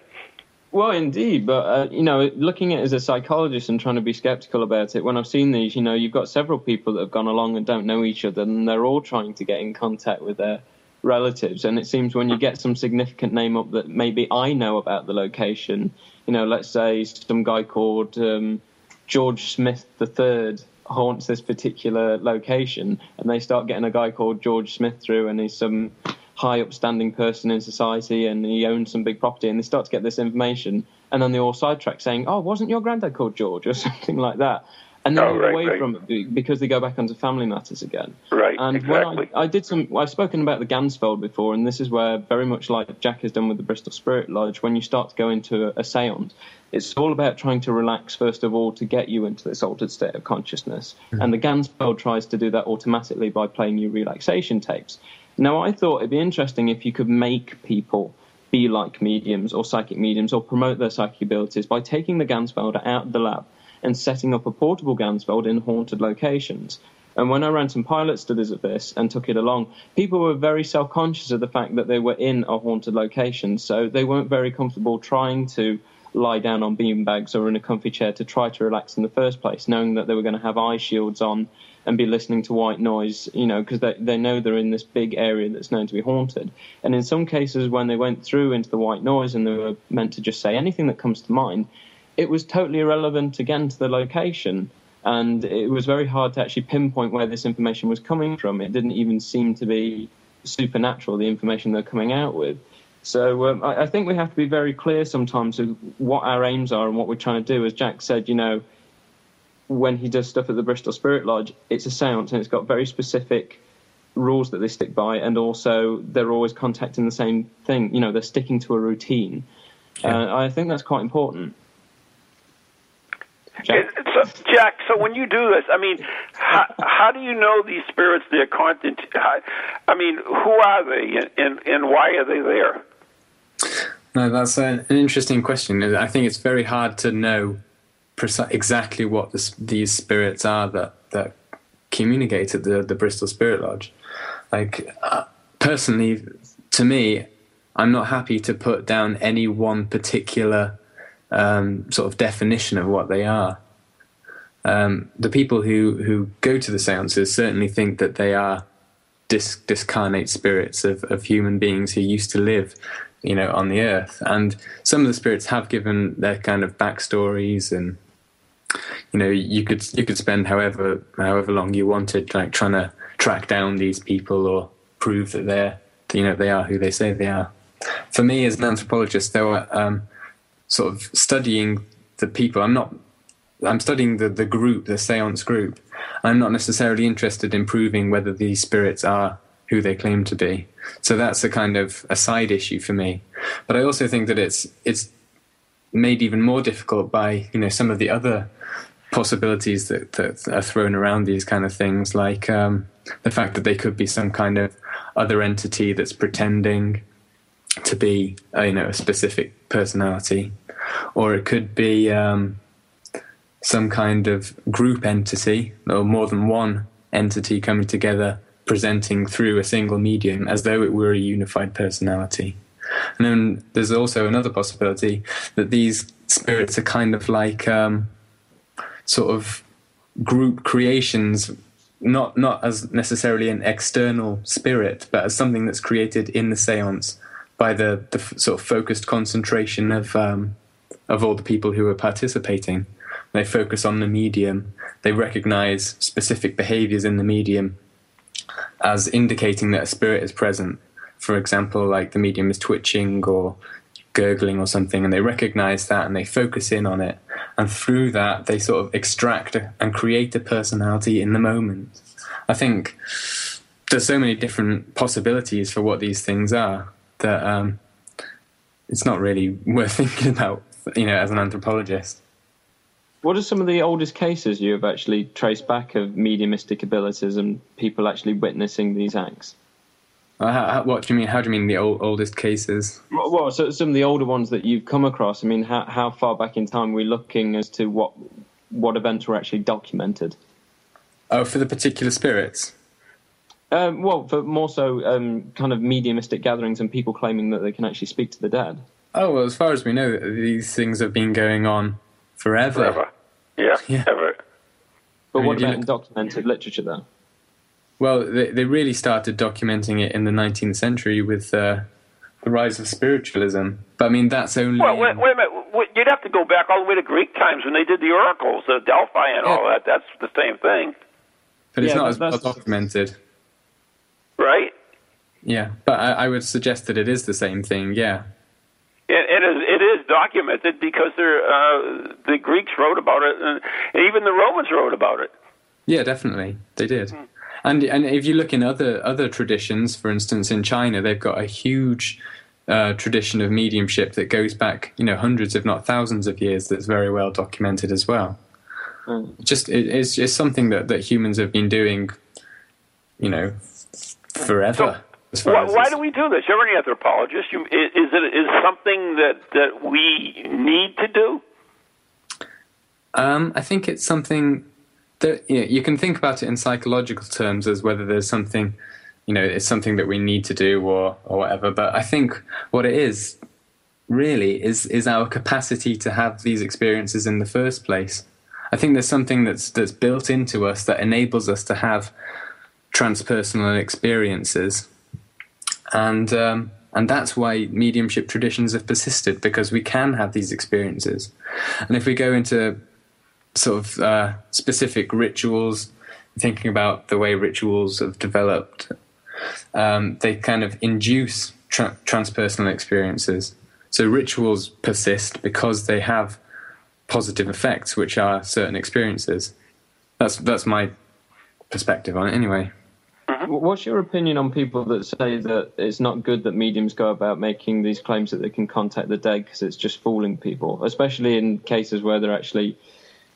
Well, indeed, but uh, you know, looking at it as a psychologist and trying to be skeptical about it, when I've seen these, you know, you've got several people that have gone along and don't know each other, and they're all trying to get in contact with their relatives. And it seems when you get some significant name up that maybe I know about the location, you know, let's say some guy called um, George Smith III haunts this particular location, and they start getting a guy called George Smith through, and he's some high upstanding person in society, and he owns some big property, and they start to get this information, and then they all sidetrack saying, "Oh, wasn't your granddad called George?" or something like that. And oh, then Oh, they get right, away right. from it because they go back onto family matters again. Right, And exactly. when I, I did some, I've spoken about the Ganzfeld before, and this is where, very much like Jack has done with the Bristol Spirit Lodge, when you start to go into a, a seance, it's all about trying to relax, first of all, to get you into this altered state of consciousness. Mm-hmm. And the Ganzfeld tries to do that automatically by playing you relaxation tapes. Now, I thought it'd be interesting if you could make people be like mediums or psychic mediums or promote their psychic abilities by taking the Ganzfeld out of the lab and setting up a portable Ganzfeld in haunted locations. And when I ran some pilot studies of this and took it along, people were very self conscious of the fact that they were in a haunted location. So they weren't very comfortable trying to lie down on beanbags or in a comfy chair to try to relax in the first place, knowing that they were going to have eye shields on and be listening to white noise, you know, because they, they know they're in this big area that's known to be haunted. And in some cases, when they went through into the white noise and they were meant to just say anything that comes to mind, it was totally irrelevant again to the location. And it was very hard to actually pinpoint where this information was coming from. It didn't even seem to be supernatural, the information they're coming out with. So um, I, I think we have to be very clear sometimes of what our aims are and what we're trying to do. As Jack said, you know, when he does stuff at the Bristol Spirit Lodge, it's a seance and it's got very specific rules that they stick by, and also they're always contacting the same thing. You know, they're sticking to a routine. Uh, I think that's quite important. Jack? So, Jack, so when you do this, I mean, how, how do you know these spirits? They're content. how- I mean, who are they, and, and and why are they there? No, that's an, an interesting question. I think it's very hard to know preci- exactly what this, these spirits are that, that communicate at the, the Bristol Spirit Lodge. Like, uh, personally, to me, I'm not happy to put down any one particular um, sort of definition of what they are. Um, the people who, who go to the seances certainly think that they are dis- discarnate spirits of, of human beings who used to live, you know, on the earth. And some of the spirits have given their kind of backstories, and you know, you could you could spend however however long you wanted, like trying to track down these people or prove that they're you know they are who they say they are. For me, as an anthropologist, though, um, sort of studying the people, I'm not I'm studying the, the group, the seance group. I'm not necessarily interested in proving whether these spirits are who they claim to be. So that's a kind of a side issue for me. But I also think that it's it's made even more difficult by you know some of the other possibilities that, that are thrown around these kind of things, like um, the fact that they could be some kind of other entity that's pretending to be you know a specific personality, or it could be um, some kind of group entity or more than one entity coming together presenting through a single medium as though it were a unified personality. And then there's also another possibility that these spirits are kind of like um, sort of group creations, not not as necessarily an external spirit, but as something that's created in the séance by the, the f- sort of focused concentration of um, of all the people who are participating. They focus on the medium. They recognize specific behaviors in the medium as indicating that a spirit is present. For example, like the medium is twitching or gurgling or something, and they recognize that and they focus in on it. And through that, they sort of extract and create a personality in the moment. I think there's so many different possibilities for what these things are that um, it's not really worth thinking about, you know, as an anthropologist. What are some of the oldest cases you have actually traced back of mediumistic abilities and people actually witnessing these acts? Uh, how, what do you mean? How do you mean the old, oldest cases? Well, well, so some of the older ones that you've come across. I mean, how how far back in time are we looking as to what what events were actually documented? Oh, for the particular spirits. Um, well, for more so um, kind of mediumistic gatherings and people claiming that they can actually speak to the dead. Oh well, as far as we know, these things have been going on forever. Forever. Yeah, Yeah. ever. But I mean, what about in look- documented literature, though? Well, they, they really started documenting it in the 19th century with uh, the rise of spiritualism. But I mean, that's only. Well, wait, wait a minute. Wait, You'd have to go back all the way to Greek times when they did the oracles, the Delphi, and all that. That's the same thing, but it's Yeah, not that- as well documented. right? Yeah, but I, I would suggest that it is the same thing. Yeah. It, it is. It is documented because there, uh, the Greeks wrote about it, and even the Romans wrote about it. Yeah, definitely, they did. And and if you look in other other traditions, for instance, in China, they've got a huge uh, tradition of mediumship that goes back, you know, hundreds, if not thousands, of years. That's very well documented as well. Mm. Just it, it's it's something that that humans have been doing, you know, forever. as far Why, why do we do this? You're an anthropologist. You, is, is it is something that that we need to do? Um, I think it's something that you, know, you can think about it in psychological terms as whether there's something, you know, it's something that we need to do or or whatever. But I think what it is really is is our capacity to have these experiences in the first place. I think there's something that's that's built into us that enables us to have transpersonal experiences, and um, and that's why mediumship traditions have persisted because we can have these experiences. And if we go into sort of uh, specific rituals, thinking about the way rituals have developed, um, they kind of induce tra- transpersonal experiences. So rituals persist because they have positive effects, which are certain experiences. That's that's my perspective on it, anyway. What's your opinion on people that say that it's not good that mediums go about making these claims that they can contact the dead because it's just fooling people, especially in cases where they're actually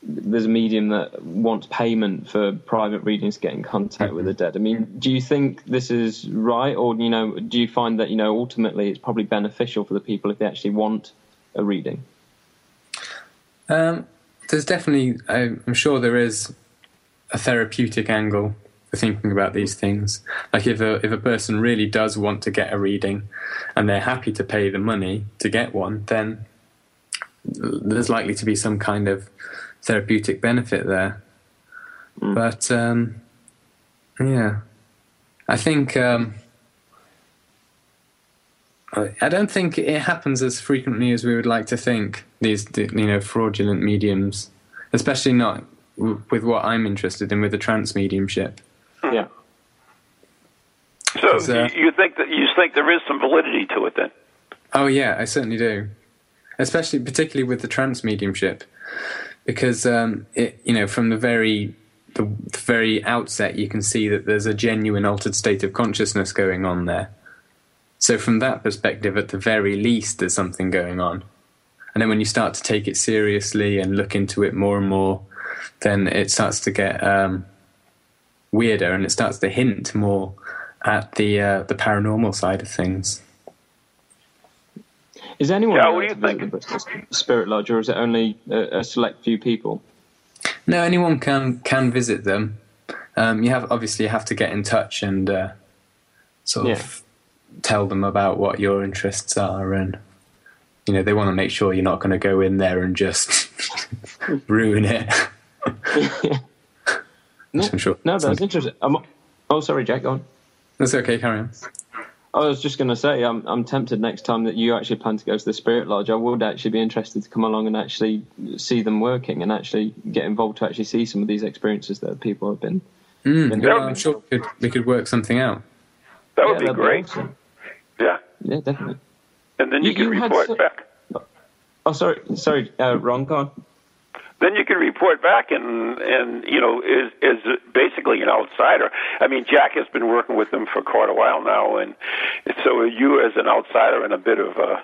there's a medium that wants payment for private readings to get in contact with the dead. I mean, do you think this is right, or you know, do you find that you know ultimately it's probably beneficial for the people if they actually want a reading? Um, there's definitely, I'm sure there is a therapeutic angle for thinking about these things. Like if a if a person really does want to get a reading, and they're happy to pay the money to get one, then there's likely to be some kind of therapeutic benefit there. Mm. But um, yeah, I think um, I don't think it happens as frequently as we would like to think. These you know fraudulent mediums, especially not with what I'm interested in with the trance mediumship. So you think that you think there is some validity to it then? Oh yeah, I certainly do. Especially, particularly with the trance mediumship, because um, it, you know from the very the, the very outset you can see that there's a genuine altered state of consciousness going on there. So from that perspective, at the very least, there's something going on. And then when you start to take it seriously and look into it more and more, then it starts to get um, weirder and it starts to hint more at the uh, the paranormal side of things. Is anyone yeah, what do you think? Spirit Lodge, or is it only a, a, select few people? No, anyone can can visit them. Um, you have obviously you have to get in touch and uh, sort of tell them about what your interests are, and you know they want to make sure you're not going to go in there and just ruin it. no, sure no, that's interesting. I'm, oh, sorry, Jack. Go on. That's okay. Carry on. I was just going to say, I'm, I'm tempted next time that you actually plan to go to the Spirit Lodge. I would actually be interested to come along and actually see them working and actually get involved to actually see some of these experiences that people have been. Mm, been yeah, I'm sure we could, we could work something out. That would yeah, be great. Be awesome. Yeah. Yeah, definitely. And then you, you can you report so- back. Oh, sorry, sorry, uh, Ron, go on then you can report back and and you know is is basically an outsider. I mean, Jack has been working with them for quite a while now, and so you as an outsider and a bit of a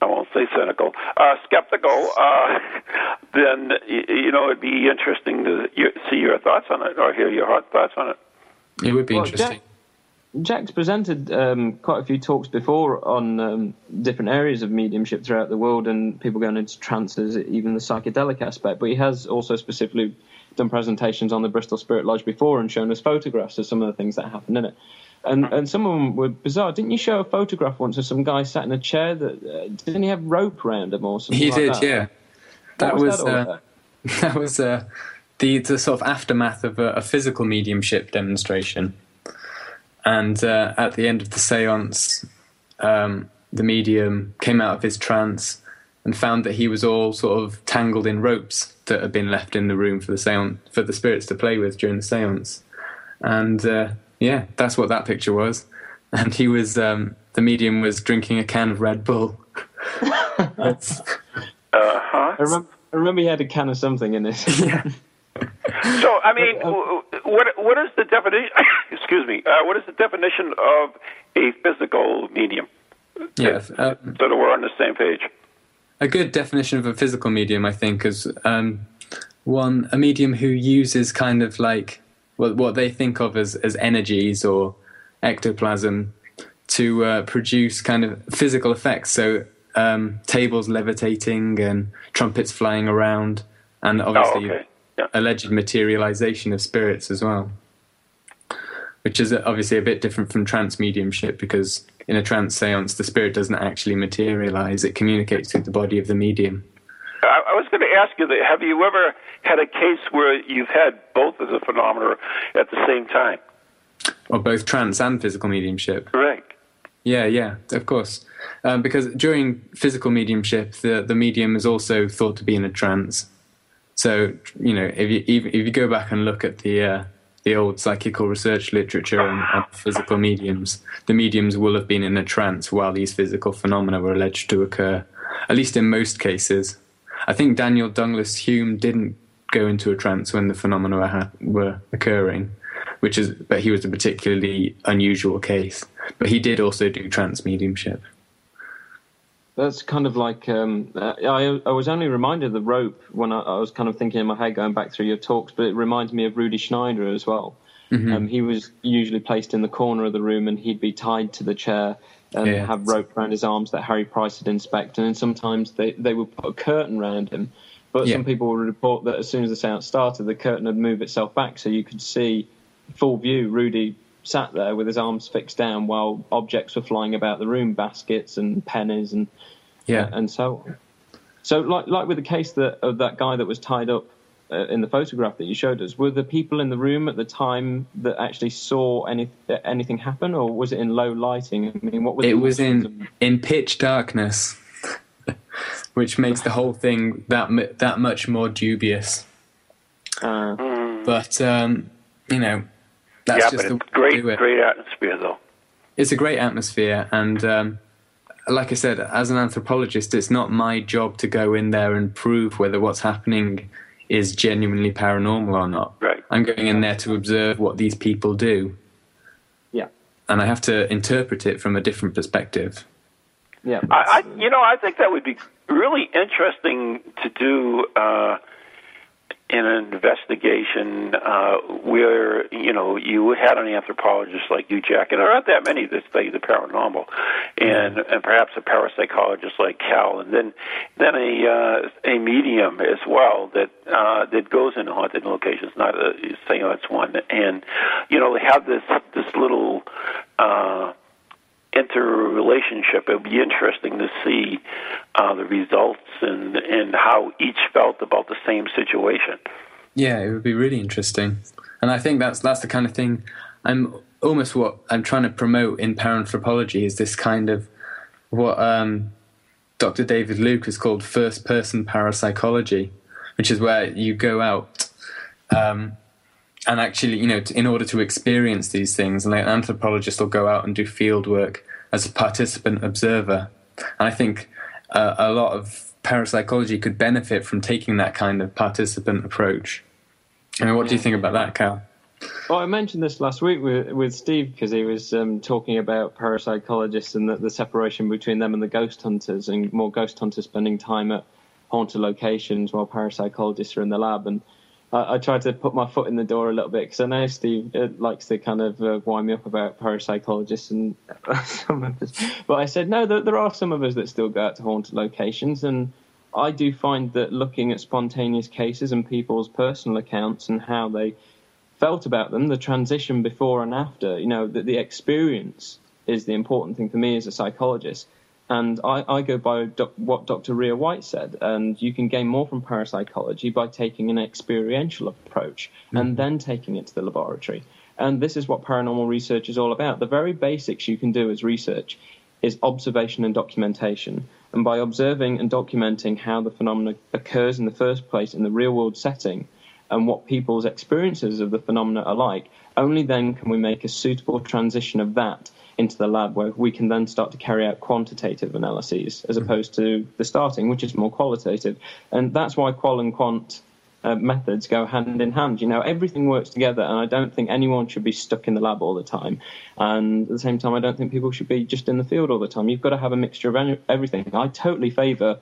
I won't say cynical, uh, skeptical, uh, then you know it'd be interesting to see your thoughts on it or hear your thoughts on it. It would be well, interesting. Jack, Jack's presented um, quite a few talks before on um, different areas of mediumship throughout the world and people going into trances, even the psychedelic aspect. But he has also specifically done presentations on the Bristol Spirit Lodge before and shown us photographs of some of the things that happened in it. And and some of them were bizarre. Didn't you show a photograph once of some guy sat in a chair that uh, didn't he have rope around him or something? He like did, that? yeah. That was, was that, uh, that was uh, the the sort of aftermath of a, a physical mediumship demonstration. And uh, at the end of the seance, um, the medium came out of his trance and found that he was all sort of tangled in ropes that had been left in the room for the seance for the spirits to play with during the seance. And uh, yeah, that's what that picture was. And he was um, the medium was drinking a can of Red Bull. uh-huh. I remember, I remember he had a can of something in it. yeah. So, I mean, what what is the definition? excuse me. Uh, what is the definition of a physical medium? Yes, uh, so that we're on the same page. A good definition of a physical medium, I think, is um, one a medium who uses kind of like what what they think of as as energies or ectoplasm to uh, produce kind of physical effects. So um, tables levitating and trumpets flying around, and obviously. Oh, okay yeah. alleged materialization of spirits as well, which is obviously a bit different from trance mediumship because in a trance seance, the spirit doesn't actually materialize, it communicates through the body of the medium. I, I was going to ask you that have you ever had a case where you've had both as a phenomenon at the same time? Or both trance and physical mediumship? Correct. Yeah, yeah, of course. Um, because during physical mediumship, the, the medium is also thought to be in a trance. So you know, if you if you go back and look at the uh, the old psychical research literature on, on, physical mediums, the mediums will have been in a trance while these physical phenomena were alleged to occur. At least in most cases, I think Daniel Dunglas Home didn't go into a trance when the phenomena were, were occurring, which is but he was a particularly unusual case. But he did also do trance mediumship. That's kind of like um, I, I was only reminded of the rope when I, I, was kind of thinking in my head going back through your talks, but it reminds me of Rudi Schneider as well. Mm-hmm. Um, he was usually placed in the corner of the room and he'd be tied to the chair and yeah. have rope around his arms that Harry Price had inspected. And sometimes they, they would put a curtain around him. But yeah. some people would report that as soon as the seance started, the curtain would move itself back so you could see full view Rudy sat there with his arms fixed down while objects were flying about the room, baskets and pennies and yeah, uh, and so on. So, like like with the case that of that guy that was tied up uh, in the photograph that you showed us, were the people in the room at the time that actually saw any anything happen, or was it in low lighting? I mean, what was it? Was in of... in pitch darkness, which makes the whole thing that that much more dubious. Uh, but um, you know, that's yeah, just but it's great, great atmosphere, though. It's a great atmosphere, and um, like I said, as an anthropologist, it's not my job to go in there and prove whether what's happening is genuinely paranormal or not. Right. I'm going in there to observe what these people do. Yeah. And I have to interpret it from a different perspective. Yeah. I, I you know, I think that would be really interesting to do. Uh, in an investigation uh, where you know you had an anthropologist like you, Jack, and there aren't that many that study the paranormal, and mm-hmm. and perhaps a parapsychologist like Cal, and then then a uh, a medium as well that uh, that goes into haunted locations, not a seance one, and you know they have this this little. Uh, interrelationship. It would be interesting to see uh, the results and and how each felt about the same situation. Yeah, it would be really interesting, and I think that's that's the kind of thing I'm almost what I'm trying to promote in paranthropology is this kind of what um, Dr. David Luke has called first person parapsychology, which is where you go out. Um, and actually, you know, in order to experience these things, an anthropologist will go out and do field work as a participant observer. And I think uh, a lot of parapsychology could benefit from taking that kind of participant approach. I mean, what do you think about that, Cal? Well, I mentioned this last week with, with Steve because he was um, talking about parapsychologists and the, the, separation between them and the ghost hunters, and more ghost hunters spending time at haunted locations while parapsychologists are in the lab. And I, I tried to put my foot in the door a little bit because I know Steve uh, likes to kind of uh, wind me up about parapsychologists and some of us. But I said, no, there, there are some of us that still go out to haunted locations. And I do find that looking at spontaneous cases and people's personal accounts and how they felt about them, the transition before and after, you know, that the experience is the important thing for me as a psychologist. And I, I go by doc, what Dr. Rhea White said, and you can gain more from parapsychology by taking an experiential approach mm-hmm. and then taking it to the laboratory. And this is what paranormal research is all about. The very basics you can do as research is observation and documentation. And by observing and documenting how the phenomena occurs in the first place in the real world setting and what people's experiences of the phenomena are like, only then can we make a suitable transition of that into the lab where we can then start to carry out quantitative analyses as mm-hmm. opposed to the starting, which is more qualitative. And that's why qual and quant uh, methods go hand in hand. You know, everything works together, and I don't think anyone should be stuck in the lab all the time. And at the same time, I don't think people should be just in the field all the time. You've got to have a mixture of any, everything. I totally favour.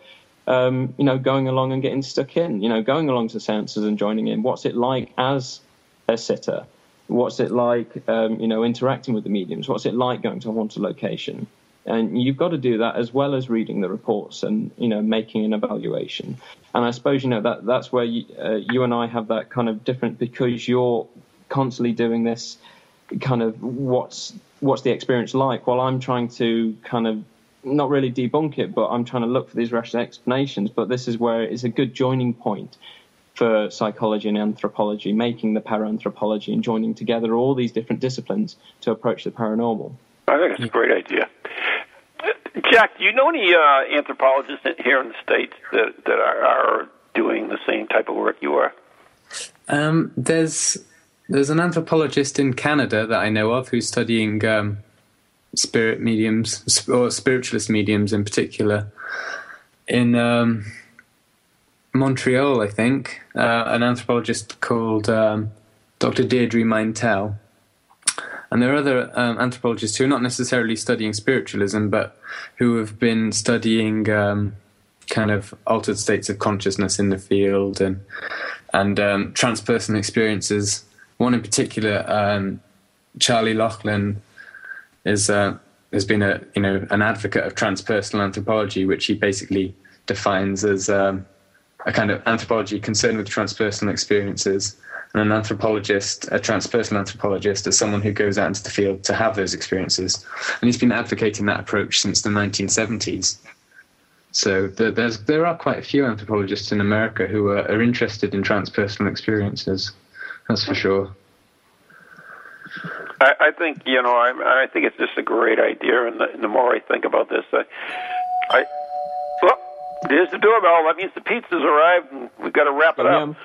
Um, you know, going along and getting stuck in, you know, going along to seances and joining in. What's it like as a sitter? What's it like, um, you know, interacting with the mediums? What's it like going to a haunted location? And you've got to do that as well as reading the reports and you know making an evaluation. And I suppose you know that that's where you, uh, you and I have that kind of different because you're constantly doing this kind of what's what's the experience like while I'm trying to kind of not really debunk it, but I'm trying to look for these rational explanations. But this is where it's a good joining point for psychology and anthropology, making the paranthropology and joining together all these different disciplines to approach the paranormal. I think it's a great idea. Jack, do you know any uh, anthropologists here in the states that that are, are doing the same type of work you are? Um, there's there's an anthropologist in Canada that I know of who's studying um, spirit mediums or spiritualist mediums in particular. In um, Montreal, I think, uh, an anthropologist called um, Dr. Deirdre Meintel, And there are other um, anthropologists who are not necessarily studying spiritualism, but who have been studying um, kind of altered states of consciousness in the field and and um, transpersonal experiences. One in particular, um, Charlie Laughlin, is uh, has been a you know an advocate of transpersonal anthropology, which he basically defines as um, a kind of anthropology concerned with transpersonal experiences and an anthropologist, a transpersonal anthropologist, is someone who goes out into the field to have those experiences. And he's been advocating that approach since the 1970s. So there's, there are quite a few anthropologists in America who are, are interested in transpersonal experiences. That's for sure. I, I think you know. I, I think it's just a great idea, and the, the more I think about this, I, I there's the doorbell. That means the pizza's arrived, and we've got to wrap it up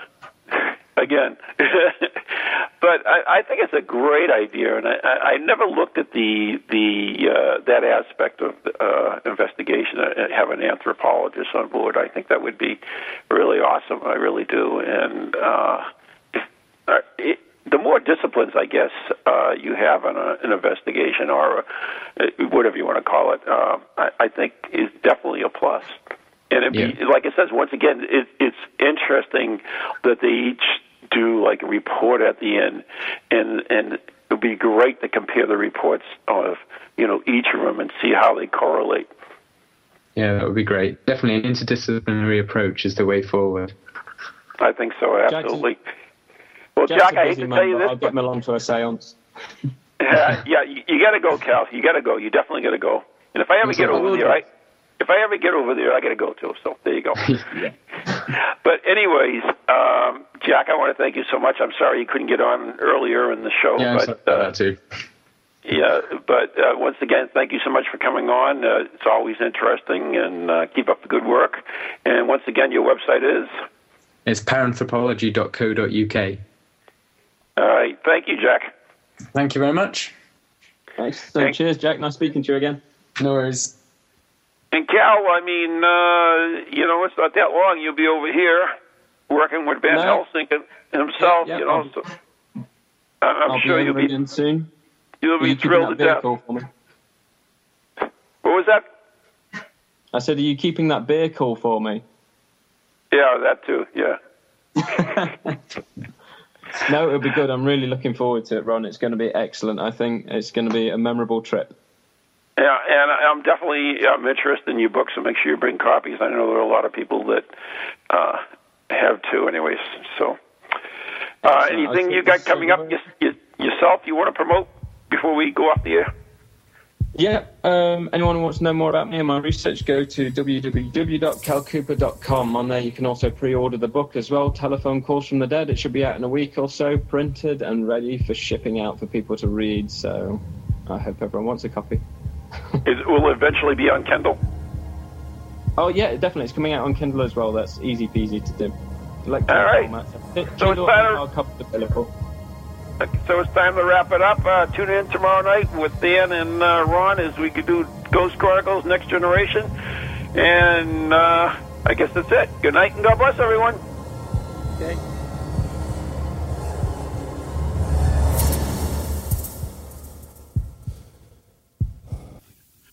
again. but I, I think it's a great idea, and I, I never looked at the the uh, that aspect of uh, investigation. Uh, have an anthropologist on board. I think that would be really awesome. I really do, and uh, uh, it, the more disciplines, I guess, uh, you have in a, an investigation or a, uh, whatever you want to call it, uh, I, I think is definitely a plus. And it yeah. be, like it says, once again, it, it's interesting that they each do like a report at the end, and and it would be great to compare the reports of you know each of them and see how they correlate. Yeah, that would be great. Definitely, an interdisciplinary approach is the way forward. I think so. Absolutely. Jackson, well, Jack, I hate to tell you this, I'll get him along to a séance. yeah, yeah, you, you got to go, Cal. You got to go. You definitely got to go. And if I ever get over there, I, if I ever get over there, I got to go too. So there you go. but anyways, um, Jack, I want to thank you so much. I'm sorry you couldn't get on earlier in the show, yeah, but uh, too. Yeah, but uh, once again, thank you so much for coming on. Uh, it's always interesting, and uh, keep up the good work. And once again, your website is? It's paranthropology.co.uk. All right. Thank you, Jack. Thank you very much. Thanks. So, cheers, Jack. Nice speaking to you again. No worries. And Cal, I mean, uh, you know, it's not that long. You'll be over here working with Van no. Helsing himself. Yeah, yeah, you know, I'll, so I'm I'll sure be you'll be soon. You'll be thrilled to death. What was that? I said, are you keeping that beer cool for me? Yeah, that too. Yeah. no, it'll be good. I'm really looking forward to it, Ron. It's going to be excellent. I think it's going to be a memorable trip. Yeah, and I'm definitely I'm interested in your book, so make sure you bring copies. I know there are a lot of people that uh, have too, anyways. So, uh, anything you got coming up you, you, yourself you want to promote before we go off the air? Yeah, um, anyone who wants to know more about me and my research, go to www.calcooper.com. On there, you can also pre order the book as well Telephone Calls from the Dead. It should be out in a week or so, printed and ready for shipping out for people to read. So I hope everyone wants a copy. It will eventually be on Kindle. Oh, yeah, definitely. It's coming out on Kindle as well. That's easy peasy to do. Like All right. So it's time to... So it's time to wrap it up. Uh, tune in tomorrow night with Dan and uh, Ron as we could do Ghost Chronicles Next Generation. And uh, I guess that's it. Good night and God bless everyone. Okay.